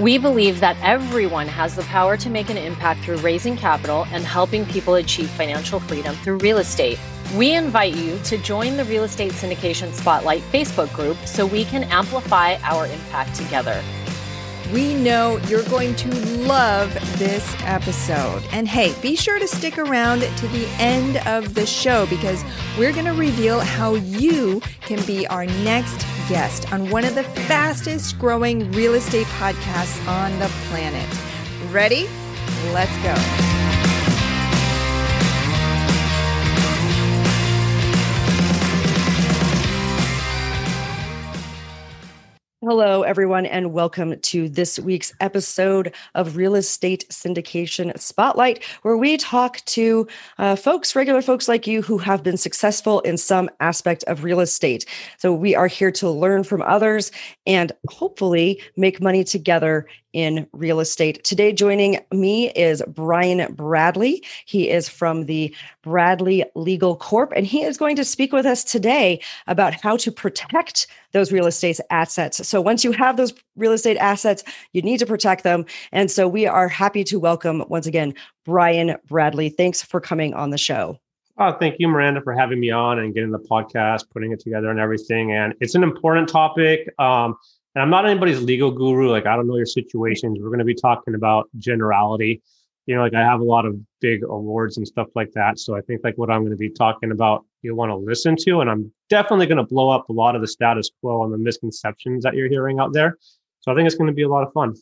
We believe that everyone has the power to make an impact through raising capital and helping people achieve financial freedom through real estate. We invite you to join the Real Estate Syndication Spotlight Facebook group so we can amplify our impact together. We know you're going to love this episode. And hey, be sure to stick around to the end of the show because we're going to reveal how you can be our next guest on one of the fastest growing real estate podcasts on the planet. Ready? Let's go. Hello, everyone, and welcome to this week's episode of Real Estate Syndication Spotlight, where we talk to uh, folks, regular folks like you, who have been successful in some aspect of real estate. So we are here to learn from others and hopefully make money together in real estate. Today, joining me is Brian Bradley. He is from the Bradley Legal Corp, and he is going to speak with us today about how to protect those real estate assets. So, once you have those real estate assets, you need to protect them. And so, we are happy to welcome once again Brian Bradley. Thanks for coming on the show. Oh, thank you, Miranda, for having me on and getting the podcast, putting it together, and everything. And it's an important topic. Um, and I'm not anybody's legal guru. Like, I don't know your situations. We're going to be talking about generality. You know, like I have a lot of big awards and stuff like that. So I think like what I'm going to be talking about, you'll want to listen to. And I'm definitely going to blow up a lot of the status quo and the misconceptions that you're hearing out there. So I think it's going to be a lot of fun.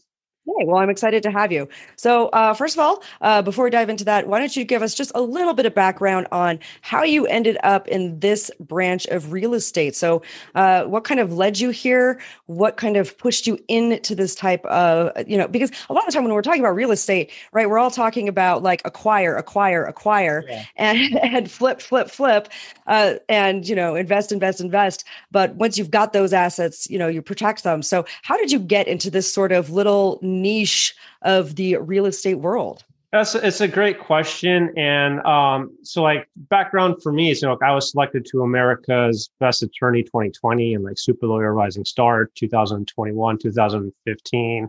Okay, well, I'm excited to have you. So, uh, first of all, uh, before we dive into that, why don't you give us just a little bit of background on how you ended up in this branch of real estate? So, uh, what kind of led you here? What kind of pushed you into this type of, you know, because a lot of the time when we're talking about real estate, right, we're all talking about like acquire, acquire, acquire, yeah. and, and flip, flip, flip, uh, and, you know, invest, invest, invest. But once you've got those assets, you know, you protect them. So, how did you get into this sort of little niche of the real estate world? That's it's a great question, and um, so like background for me is you know like I was selected to America's Best Attorney 2020 and like Super Lawyer Rising Star 2021 2015,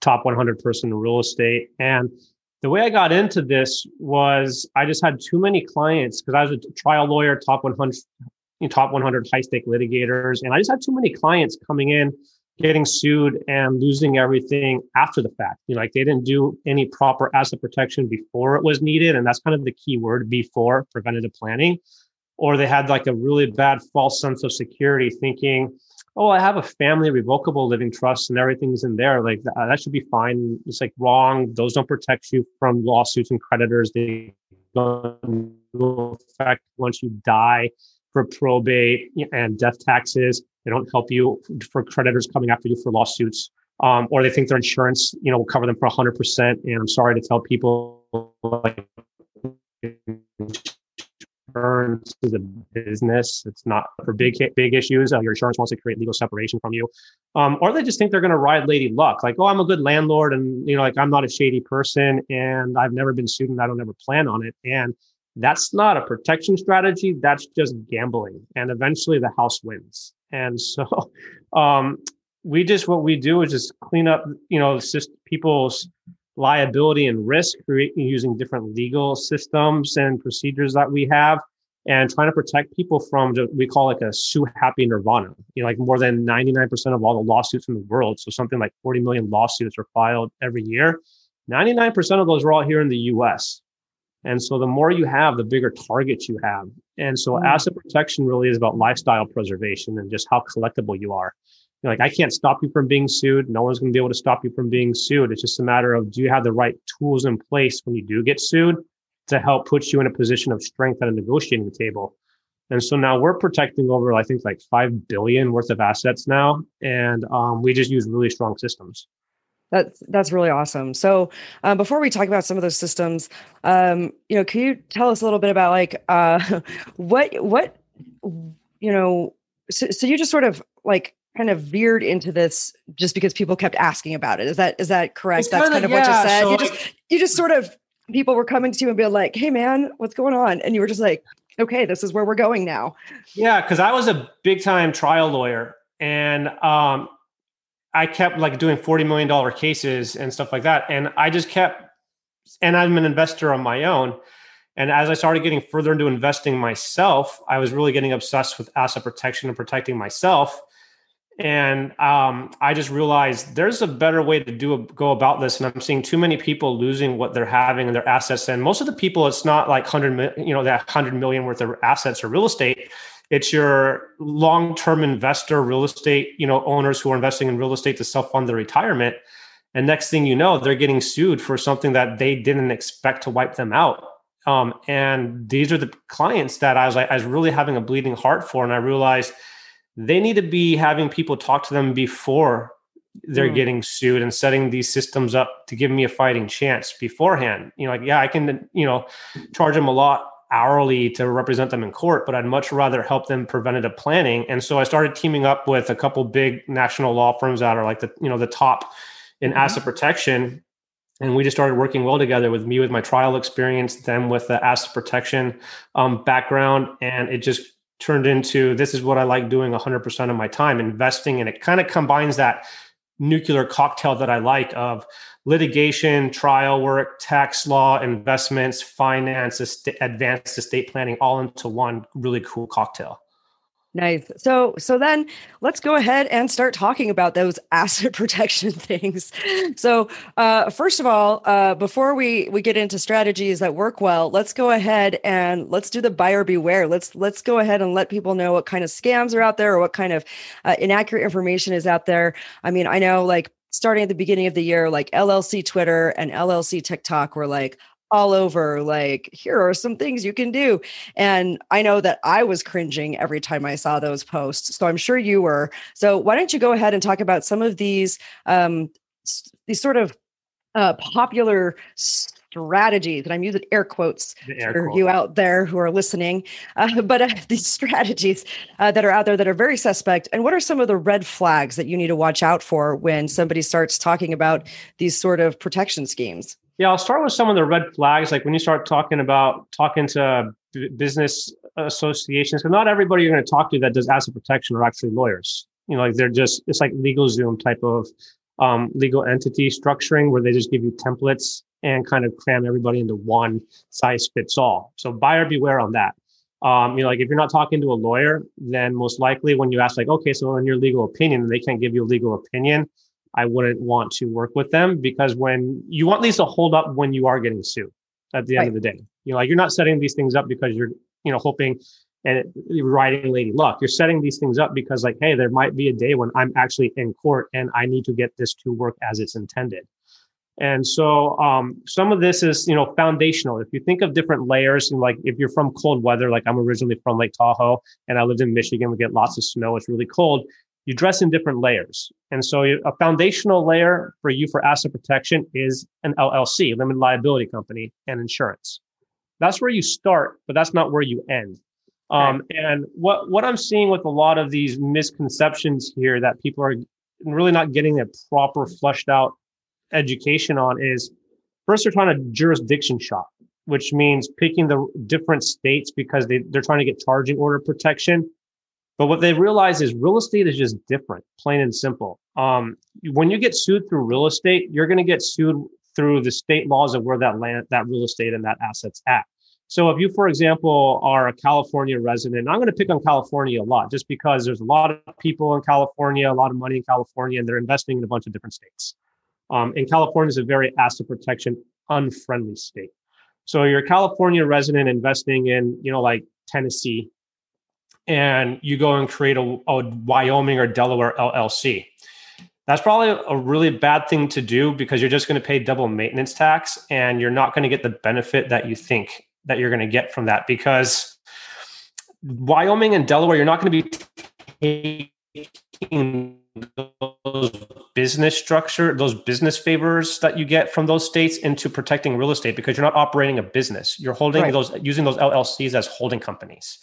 top 100 person in real estate, and the way I got into this was I just had too many clients because I was a trial lawyer, top 100, top 100 high stake litigators, and I just had too many clients coming in getting sued and losing everything after the fact. You know, like they didn't do any proper asset protection before it was needed. And that's kind of the key word before preventative planning. Or they had like a really bad false sense of security thinking, oh, I have a family revocable living trust and everything's in there. Like that, uh, that should be fine. It's like wrong. Those don't protect you from lawsuits and creditors. They don't affect once you die for probate and death taxes. They don't help you for creditors coming after you for lawsuits. Um, or they think their insurance, you know, will cover them for 100%. And I'm sorry to tell people, like, insurance is a business. It's not for big big issues. Uh, your insurance wants to create legal separation from you, um, or they just think they're going to ride lady luck. Like, oh, I'm a good landlord, and you know, like I'm not a shady person, and I've never been sued, and I don't ever plan on it. And that's not a protection strategy. That's just gambling. And eventually the house wins. And so um, we just, what we do is just clean up, you know, just people's liability and risk using different legal systems and procedures that we have and trying to protect people from we call like a sue happy nirvana you know like more than 99% of all the lawsuits in the world so something like 40 million lawsuits are filed every year 99% of those are all here in the us and so the more you have, the bigger targets you have. And so mm. asset protection really is about lifestyle preservation and just how collectible you are. You're like, I can't stop you from being sued. No one's going to be able to stop you from being sued. It's just a matter of do you have the right tools in place when you do get sued to help put you in a position of strength at a negotiating table. And so now we're protecting over, I think, like five billion worth of assets now, and um, we just use really strong systems. That's that's really awesome. So, um, before we talk about some of those systems, um, you know, can you tell us a little bit about like uh, what what you know? So, so you just sort of like kind of veered into this just because people kept asking about it. Is that is that correct? It's That's kinda- kind of what you said. so you like- just you just sort of people were coming to you and being like, "Hey, man, what's going on?" And you were just like, "Okay, this is where we're going now." Yeah, because I was a big time trial lawyer, and um, I kept like doing forty million dollar cases and stuff like that, and I just kept. And I'm an investor on my own, and as I started getting further into investing myself, I was really getting obsessed with asset protection and protecting myself. And um, I just realized there's a better way to do go about this, and I'm seeing too many people losing what they're having and their assets. And most of the people, it's not like hundred, you know, that hundred million worth of assets or real estate it's your long-term investor real estate you know owners who are investing in real estate to self-fund their retirement. And next thing you know they're getting sued for something that they didn't expect to wipe them out. Um, and these are the clients that i was like i was really having a bleeding heart for. And i realized they need to be having people talk to them before they're Mm. getting sued and setting these systems up to give me a fighting chance beforehand. You know like yeah i can you know charge them a lot hourly to represent them in court, but I'd much rather help them preventative planning. And so I started teaming up with a couple big national law firms that are like the you know the top in Mhm. asset protection. And we just started working well together with me with my trial experience, them with the asset protection um, background, and it just turned into this is what I like doing 100% of my time investing, and it kind of combines that nuclear cocktail that I like of litigation, trial work, tax law, investments, finance, est- advanced estate planning, all into one really cool cocktail. Nice. So so then let's go ahead and start talking about those asset protection things. So uh, first of all, uh, before we we get into strategies that work well, let's go ahead and let's do the buyer beware. Let's let's go ahead and let people know what kind of scams are out there or what kind of uh, inaccurate information is out there. I mean, I know like starting at the beginning of the year, like LLC Twitter and LLC TikTok were like all over like here are some things you can do and I know that I was cringing every time I saw those posts. So I'm sure you were. So why don't you go ahead and talk about some of these um, these sort of uh, popular strategies, and I'm using air quotes air for quote. you out there who are listening. Uh, but uh, these strategies uh, that are out there that are very suspect. And what are some of the red flags that you need to watch out for when somebody starts talking about these sort of protection schemes? Yeah, I'll start with some of the red flags. Like when you start talking about talking to b- business associations, because not everybody you're going to talk to that does asset protection are actually lawyers. You know, like they're just it's like LegalZoom type of um, legal entity structuring where they just give you templates and kind of cram everybody into one size fits all. So buyer beware on that. Um, you know, like if you're not talking to a lawyer, then most likely when you ask like, okay, so in your legal opinion, they can't give you a legal opinion. I wouldn't want to work with them because when you want these to hold up when you are getting sued at the end Right. of the day, you know, like you're not setting these things up because you're, you know, hoping and riding lady luck. You're setting these things up because like, hey, there might be a day when I'm actually in court and I need to get this to work as it's intended. And so um, some of this is, you know, foundational. If you think of different layers, and like if you're from cold weather, like I'm originally from Lake Tahoe and I lived in Michigan, we get lots of snow. It's really cold you dress in different layers. And so a foundational layer for you for asset protection is an LLC, limited liability company, and insurance. That's where you start, but that's not where you end. Um, and what, what I'm seeing with a lot of these misconceptions here that people are really not getting a proper flushed out education on is first they're trying to jurisdiction shop, which means picking the different states because they, they're trying to get charging order protection. But what they realize is real estate is just different, plain and simple. Um, when you get sued through real estate, you're going to get sued through the state laws of where that land, that real estate, and that asset's at. So if you, for example, are a California resident, I'm going to pick on California a lot just because there's a lot of people in California, a lot of money in California, and they're investing in a bunch of different states. Um, and California is a very asset protection unfriendly state. So you're a California resident investing in, you know, like Tennessee, and you go and create a, a Wyoming or Delaware LLC. That's probably a really bad thing to do because you're just going to pay double maintenance tax and you're not going to get the benefit that you think that you're going to get from that because Wyoming and Delaware, you're not going to be taking those business structure, those business favors that you get from those states into protecting real estate because you're not operating a business. You're holding right. those using those LLCs as holding companies.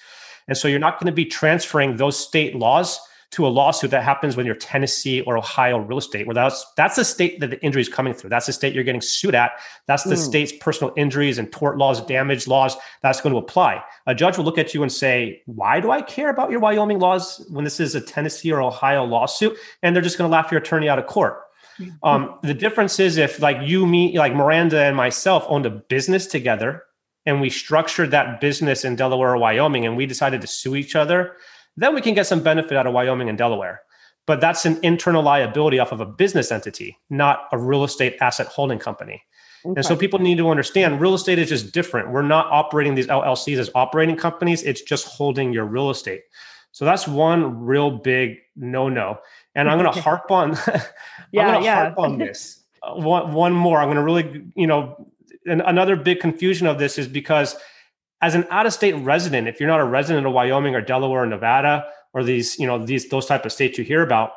And so you're not going to be transferring those state laws to a lawsuit that happens when you're Tennessee or Ohio real estate, where that's that's the state that the injury is coming through. That's the state you're getting sued at. That's the mm. state's personal injuries and tort laws, damage laws that's going to apply. A judge will look at you and say, "Why do I care about your Wyoming laws when this is a Tennessee or Ohio lawsuit?" And they're just going to laugh your attorney out of court. Hmm. Um, the difference is if like you, me, like Miranda and myself owned a business together and we structured that business in Delaware or Wyoming and we decided to sue each other then we can get some benefit out of Wyoming and Delaware. But that's an internal liability off of a business entity, not a real estate asset holding company. Okay. And so people need to understand real estate is just different. We're not operating these LLCs as operating companies, it's just holding your real estate. So that's one real big no no. And I'm going to harp on, yeah, yeah. harp on this. Uh, one, one more. I'm going to really, you know, and another big confusion of this is because as an out-of-state resident, if you're not a resident of Wyoming or Delaware or Nevada or these, you know, these those type of states you hear about,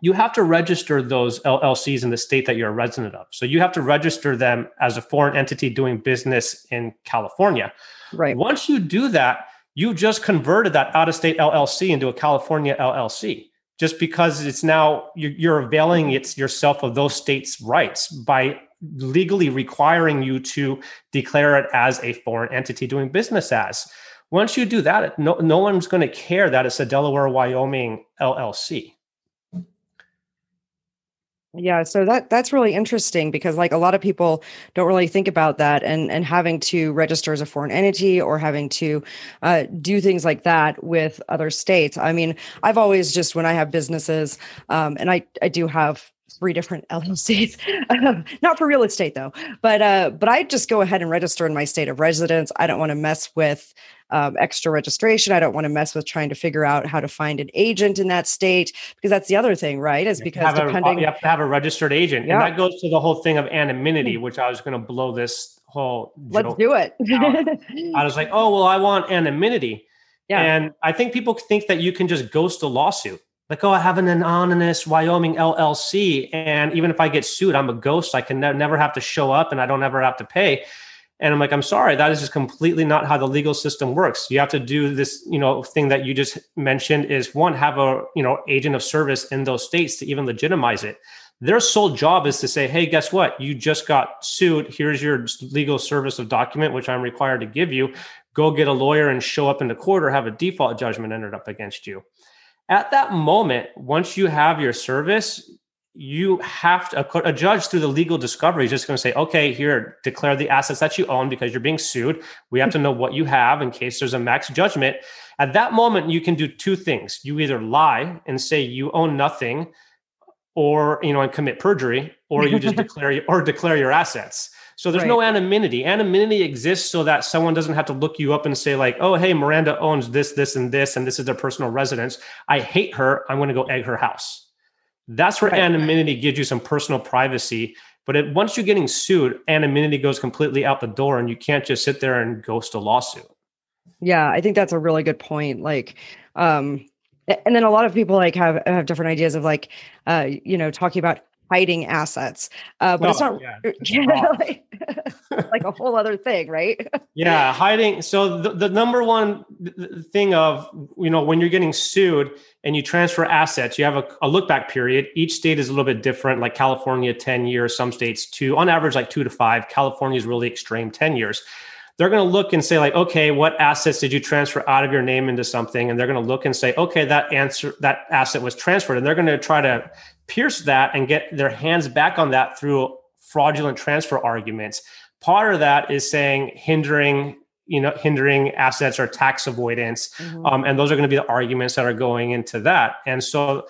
you have to register those LLCs in the state that you're a resident of. So you have to register them as a foreign entity doing business in California. Right. Once you do that, you just converted that out-of-state LLC into a California LLC just because it's now you're, availing it's yourself of those states' rights by legally requiring you to declare it as a foreign entity doing business as. Once you do that, no, no one's going to care that it's a Delaware, Wyoming LLC. Yeah, so that that's really interesting because like a lot of people don't really think about that and and having to register as a foreign entity or having to uh, do things like that with other states. I mean, I've always just when I have businesses, um, and I I do have three different LLCs, not for real estate though. But uh, but I just go ahead and register in my state of residence. I don't want to mess with um, extra registration. I don't want to mess with trying to figure out how to find an agent in that state because that's the other thing, right? Is because depending, a, you have to have a registered agent, yeah. and that goes to the whole thing of anonymity, hmm. which I was going to blow this whole. Let's do it. I was like, oh well, I want anonymity. Yeah. And I think people think that you can just ghost a lawsuit like, oh, I have an anonymous Wyoming LLC. And even if I get sued, I'm a ghost. I can ne- never have to show up and I don't ever have to pay. And I'm like, I'm sorry, that is just completely not how the legal system works. You have to do this, you know, thing that you just mentioned is one, have a, you know, agent of service in those states to even legitimize it. Their sole job is to say, hey, guess what? You just got sued. Here's your legal service of document, which I'm required to give you. Go get a lawyer and show up in the court or have a default judgment entered up against you at that moment, once you have your service, you have to a, judge through the legal discovery is just going to say, okay, here, declare the assets that you own because you're being sued. We have to know what you have in case there's a max judgment. At that moment, you can do two things. You either lie and say you own nothing, or you know, and commit perjury, or you just declare or declare your assets. So there's right. no anonymity. Anonymity exists so that someone doesn't have to look you up and say like, "Oh, hey, Miranda owns this, this, and this, and this is their personal residence. I hate her. I'm going to go egg her house." That's where right. anonymity gives you some personal privacy. But it, once you're getting sued, anonymity goes completely out the door, and you can't just sit there and ghost a lawsuit. Yeah, I think that's a really good point. Like, um, and then a lot of people like have have different ideas of like, uh, you know, talking about hiding assets. Uh, but oh, it's not yeah, it's like, like, a whole other thing, right? yeah, hiding. So the, the number one thing of, you know, when you're getting sued and you transfer assets, you have a, a look back period. Each state is a little bit different, like California, 10 years, some states two, on average, like two to five. California is really extreme, 10 years they're going to look and say like okay what assets did you transfer out of your name into something and they're going to look and say okay that answer that asset was transferred and they're going to try to pierce that and get their hands back on that through fraudulent transfer arguments. Part of that is saying hindering, you know, hindering assets or tax avoidance, mm-hmm. um, and those are going to be the arguments that are going into that. And so,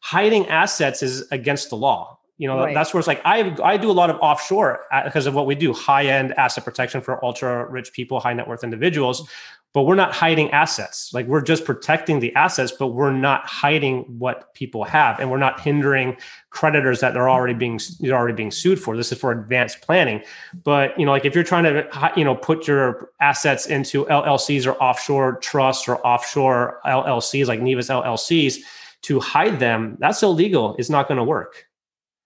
hiding assets is against the law. You know, right. that's where it's like I I do a lot of offshore because of what we do, high end asset protection for ultra rich people, high net worth individuals but we're not hiding assets. Like we're just protecting the assets, but we're not hiding what people have, and we're not hindering creditors that they're already being they're already being sued for. This is for advanced planning. But you know, like if you're trying to you know put your assets into LLCs or offshore trusts or offshore LLCs like Nevis LLCs, to hide them, that's illegal. It's not going to work.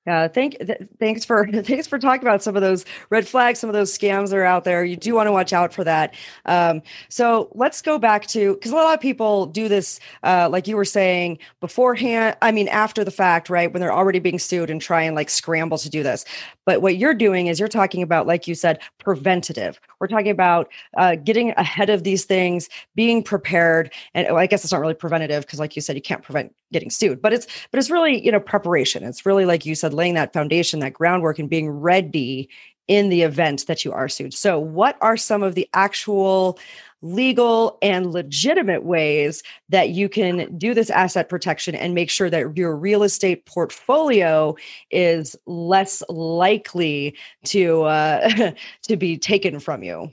Yeah, thank th- thanks for thanks for talking about some of those red flags, some of those scams that are out there. You do want to watch out for that. Um, so let's go back to because a lot of people do this, uh, like you were saying beforehand. I mean, after the fact, right when they're already being sued and try and like scramble to do this. But what you're doing is you're talking about, like you said, preventative. We're talking about uh, getting ahead of these things, being prepared. And well, I guess it's not really preventative because, like you said, you can't prevent getting sued. But it's but it's really you know preparation. It's really like you said, laying that foundation, that groundwork, and being ready in the event that you are sued. So, what are some of the actual legal and legitimate ways that you can do this asset protection and make sure that your real estate portfolio is less likely to uh, to be taken from you.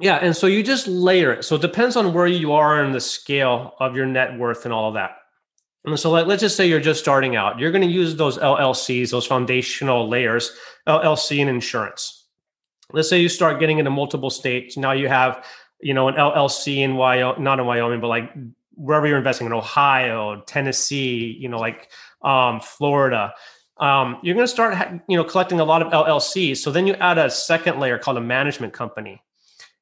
Yeah and so you just layer it. So it depends on where you are in the scale of your net worth and all of that. And so let, let's just say you're just starting out. You're going to use those llcs those foundational layers llc and insurance. Let's say you start getting into multiple states. Now you have you know, an LLC in Wyoming, not in Wyoming, but like wherever you're investing in Ohio, Tennessee, you know, like um, Florida, um, you're going to start, you know, collecting a lot of LLCs. So then you add a second layer called a management company.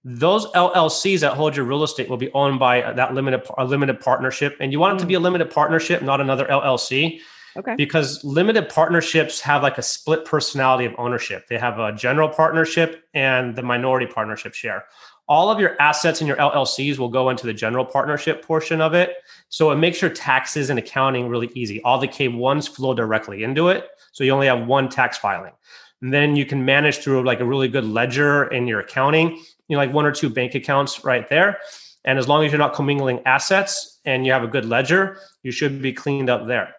Those LLCs that hold your real estate will be owned by that limited a limited partnership, and you want it to be a mm. limited partnership, not another LLC. Okay. Because limited partnerships have like a split personality of ownership. They have a general partnership and the minority partnership share all of your assets and your LLCs will go into the general partnership portion of it. So it makes your taxes and accounting really easy. All the K1s flow directly into it. So you only have one tax filing. And then you can manage through like a really good ledger in your accounting, you know, like one or two bank accounts right there. And as long as you're not commingling assets and you have a good ledger, you should be cleaned up there.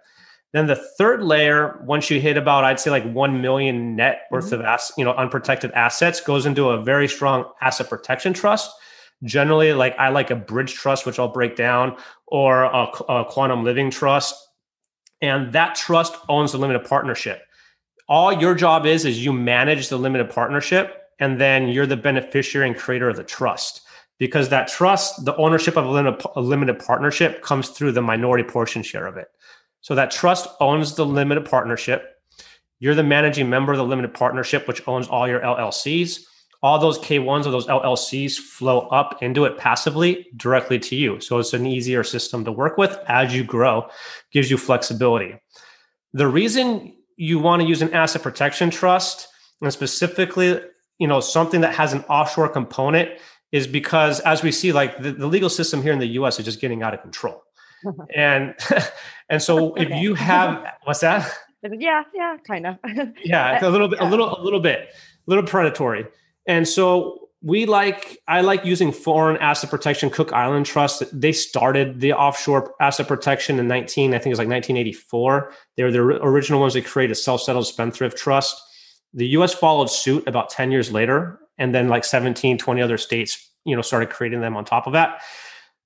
Then the third layer, once you hit about, I'd say like 1 million net worth mm-hmm. of ass, you know, unprotected assets goes into a very strong asset protection trust. Generally, like I like a bridge trust, which I'll break down, or a, a quantum living trust. And that trust owns the limited partnership. All your job is, is you manage the limited partnership, and then you're the beneficiary and creator of the trust because that trust, the ownership of a limited, a limited partnership comes through the minority portion share of it. So that trust owns the limited partnership. You're the managing member of the limited partnership, which owns all your LLCs. All those K1s or those LLCs flow up into it passively directly to you. So it's an easier system to work with as you grow, gives you flexibility. The reason you want to use an asset protection trust and specifically, you know, something that has an offshore component is because as we see, like the, the legal system here in the US is just getting out of control and and so if you have what's that? Yeah, yeah, kind of. yeah, a little bit, yeah. a little, a little bit, a little predatory. And so we like, I like using foreign asset protection. Cook Island Trust. They started the offshore asset protection in 19, I think it was like 1984. They were the original ones that created a self-settled spendthrift trust. The U.S. followed suit about 10 years later, and then like 17, 20 other states, you know, started creating them on top of that.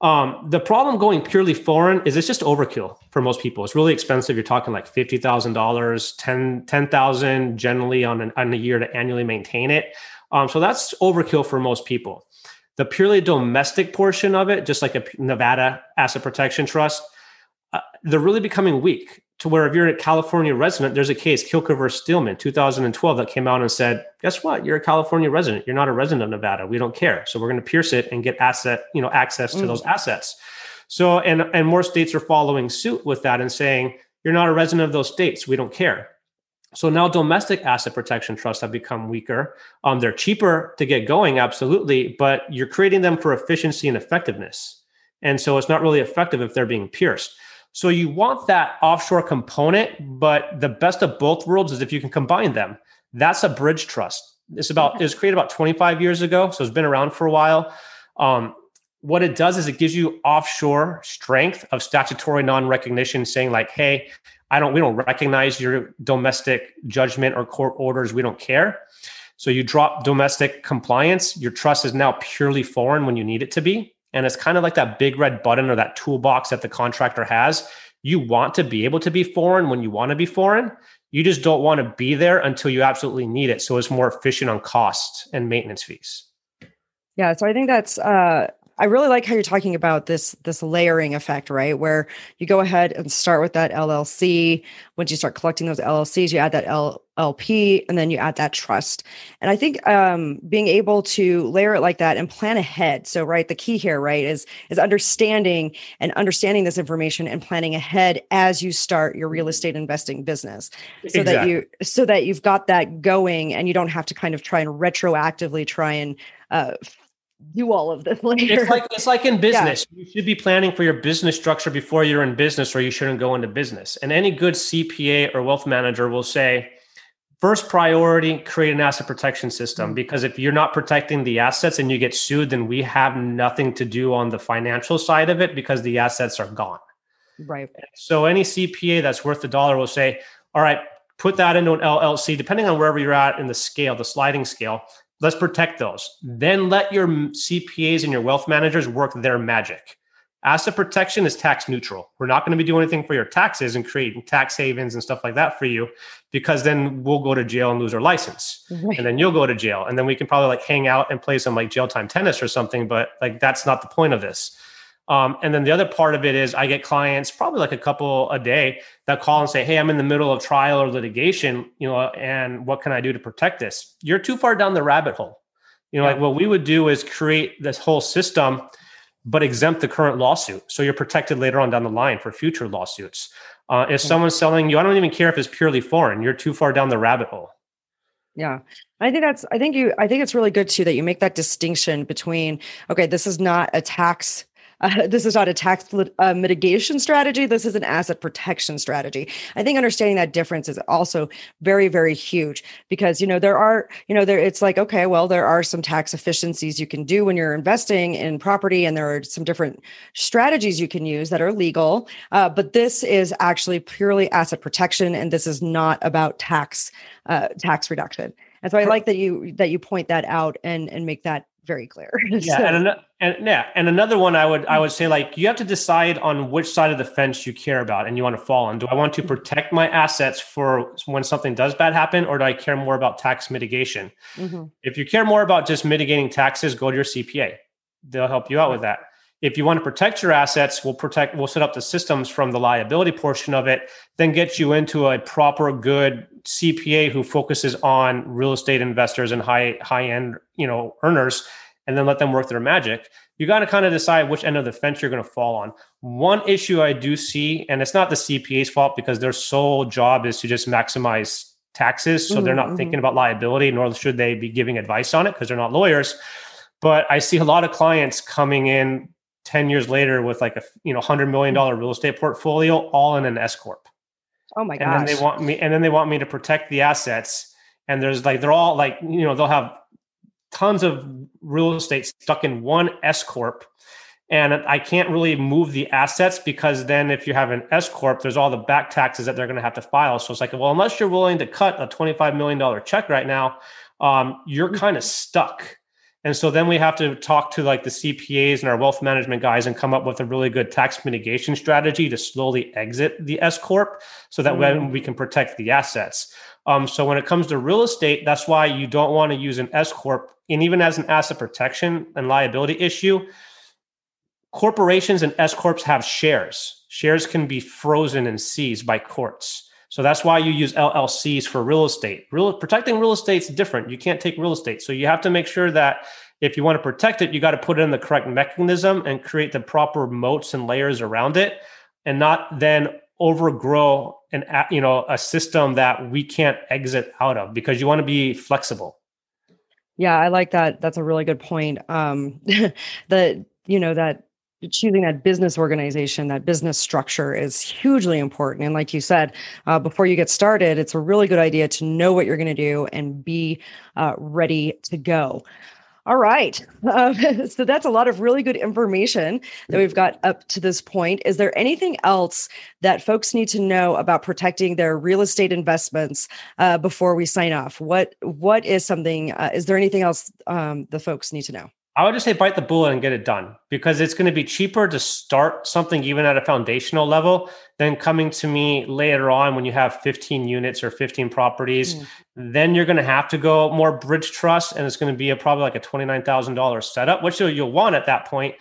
Um, the problem going purely foreign is it's just overkill for most people. It's really expensive. You're talking like fifty thousand dollars, ten ten thousand generally on an, on a year to annually maintain it. Um, so that's overkill for most people. The purely domestic portion of it, just like a Nevada asset protection trust, uh, they're really becoming weak to where if you're a California resident, there's a case, Kilker versus Stillman, 2012, that came out and said, guess what? You're a California resident. You're not a resident of Nevada. We don't care. So we're going to pierce it and get asset, you know, access to mm. those assets. So, and, and more states are following suit with that and saying, you're not a resident of those states. We don't care. So now domestic asset protection trusts have become weaker. Um, they're cheaper to get going, absolutely, but you're creating them for efficiency and effectiveness. And so it's not really effective if they're being pierced. So you want that offshore component, but the best of both worlds is if you can combine them. That's a bridge trust. It's about it was created about 25 years ago, so it's been around for a while. Um, what it does is it gives you offshore strength of statutory non-recognition, saying like, "Hey, I don't, we don't recognize your domestic judgment or court orders. We don't care." So you drop domestic compliance. Your trust is now purely foreign when you need it to be. And it's kind of like that big red button or that toolbox that the contractor has. You want to be able to be foreign when you want to be foreign. You just don't want to be there until you absolutely need it. So it's more efficient on costs and maintenance fees. Yeah. So I think that's, uh, I really like how you're talking about this this layering effect, right? Where you go ahead and start with that LLC. Once you start collecting those LLCs, you add that LLP, and then you add that trust. And I think um, being able to layer it like that and plan ahead. So, right, the key here, right, is is understanding and understanding this information and planning ahead as you start your real estate investing business, so exactly. that you so that you've got that going and you don't have to kind of try and retroactively try and uh, do all of this later. It's like it's like in business. Yeah. You should be planning for your business structure before you're in business, or you shouldn't go into business. And any good CPA or wealth manager will say, first priority, create an asset protection system. Mm-hmm. Because if you're not protecting the assets and you get sued, then we have nothing to do on the financial side of it because the assets are gone. Right. So any CPA that's worth a dollar will say, all right, put that into an LLC, depending on wherever you're at in the scale, the sliding scale Let's protect those. Then let your CPAs and your wealth managers work their magic. Asset protection is tax neutral. We're not going to be doing anything for your taxes and creating tax havens and stuff like that for you because then we'll go to jail and lose our license. Right. And then you'll go to jail. And then we can probably like hang out and play some like jail time tennis or something. But like that's not the point of this. Um, and then the other part of it is I get clients, probably like a couple a day, that call and say, "Hey, I'm in the middle of trial or litigation, you know, and what can I do to protect this?" You're too far down the rabbit hole. You know, yeah. like what we would do is create this whole system, but exempt the current lawsuit, so you're protected later on down the line for future lawsuits. Uh, if someone's selling you, I don't even care if it's purely foreign. You're too far down the rabbit hole. Yeah. I think that's I think you I think it's really good too that you make that distinction between okay, this is not a tax uh, this is not a tax uh, mitigation strategy. This is an asset protection strategy. I think understanding that difference is also very, very huge because, you know, there are, you know, there, it's like, okay, well, there are some tax efficiencies you can do when you're investing in property, and there are some different strategies you can use that are legal. Uh, but this is actually purely asset protection, and this is not about tax, uh, tax reduction. And so I like that you that you point that out and and make that very clear. Yeah, so. and, an, and yeah, and another one I would I would say like you have to decide on which side of the fence you care about and you want to fall on. Do I want to protect my assets for when something does bad happen, or do I care more about tax mitigation? Mm-hmm. If you care more about just mitigating taxes, go to your CPA. They'll help you out with that. If you want to protect your assets, we'll protect. We'll set up the systems from the liability portion of it, then get you into a proper, good CPA who focuses on real estate investors and high high end, you know, earners, and then let them work their magic. You got to kind of decide which end of the fence you're going to fall on. One issue I do see, and it's not the CPA's fault because their sole job is to just maximize taxes, so mm-hmm, they're not mm-hmm. thinking about liability, nor should they be giving advice on it because they're not lawyers. But I see a lot of clients coming in 10 years later with like a you know 100 million dollar real estate portfolio all in an s corp oh my god and then they want me and then they want me to protect the assets. And there's like they're all like you know they'll have tons of real estate stuck in one s corp. And i can't really move the assets because then if you have an s corp there's all the back taxes that they're going to have to file. So it's like well unless you're willing to cut a 25 million dollar check right now um, you're mm. kind of stuck and so then we have to talk to like the CPAs and our wealth management guys and come up with a really good tax mitigation strategy to slowly exit the S corp, so that mm. we can protect the assets. Um, so when it comes to real estate, that's why you don't want to use an S corp, and even as an asset protection and liability issue, corporations and S corps have shares. Shares can be frozen and seized by courts. So that's why you use LLCs for real estate. Real protecting real estate is different. You can't take real estate. So you have to make sure that if you want to protect it, you got to put it in the correct mechanism and create the proper moats and layers around it and not then overgrow an you know a system that we can't exit out of because you want to be flexible. Yeah, I like that. That's a really good point. Um the you know that choosing that business organization, that business structure is hugely important. And like you said, uh, before you get started, it's a really good idea to know what you're going to do and be uh, ready to go. All right. Um, so that's a lot of really good information that we've got up to this point. Is there anything else that folks need to know about protecting their real estate investments uh, before we sign off? What What is something? Uh, is there anything else um, the folks need to know? I would just say bite the bullet and get it done because it's going to be cheaper to start something even at a foundational level than coming to me later on when you have 15 units or 15 properties. Mm. Then you're going to have to go more bridge trust and it's going to be a, probably like a $29,000 setup, which you'll, you'll want at that point.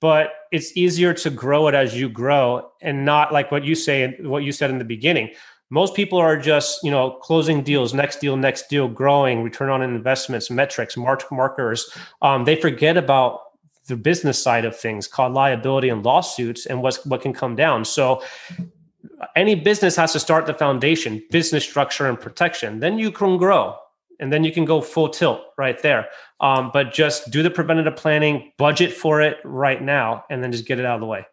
But it's easier to grow it as you grow and not like what you say, what you said in the beginning most people are just you know closing deals next deal next deal growing return on investments metrics mark markers. Um, they forget about the business side of things called liability and lawsuits and what's what can come down. So any business has to start the foundation business structure and protection. Then you can grow and then you can go full tilt right there. Um, but just do the preventative planning budget for it right now and then just get it out of the way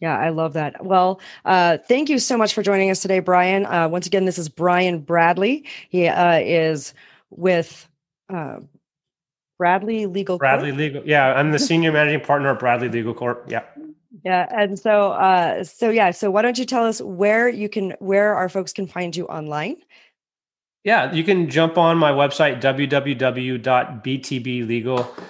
yeah, I love that. Well, uh, thank you so much for joining us today, Brian. Uh, once again, this is Brian Bradley. He uh, is with uh, Bradley Legal Bradley Corp. Legal. Yeah, I'm the senior managing partner at Bradley Legal Corp. Yeah. Yeah, and so uh, so yeah, so why don't you tell us where you can where our folks can find you online? Yeah, you can jump on my website www.btblegal.com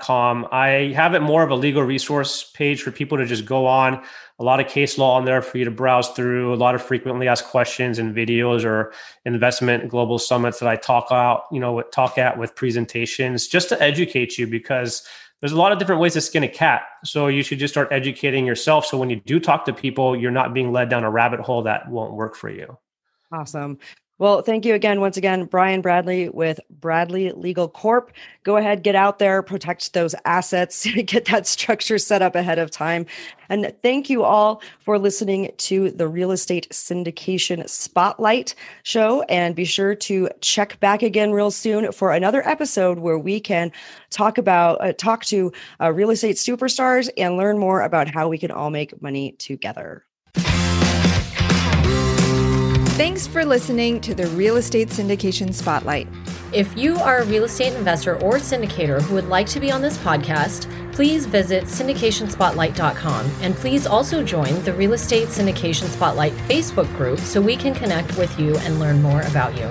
com. I have it more of a legal resource page for people to just go on. A lot of case law on there for you to browse through, a lot of frequently asked questions and videos or investment global summits that I talk out, you know, talk at with presentations just to educate you because there's a lot of different ways to skin a cat. So you should just start educating yourself. So when you do talk to people, you're not being led down a rabbit hole that won't work for you. Awesome. Well, thank you again, once again, Brian Bradley with Bradley Legal Corp. Go ahead, get out there, protect those assets, get that structure set up ahead of time. And thank you all for listening to the Real Estate Syndication Spotlight show. And be sure to check back again real soon for another episode where we can talk about, uh, talk to uh, real estate superstars and learn more about how we can all make money together. Thanks for listening to the Real Estate Syndication Spotlight. If you are a real estate investor or syndicator who would like to be on this podcast, please visit syndicationspotlight.com and please also join the Real Estate Syndication Spotlight Facebook group so we can connect with you and learn more about you.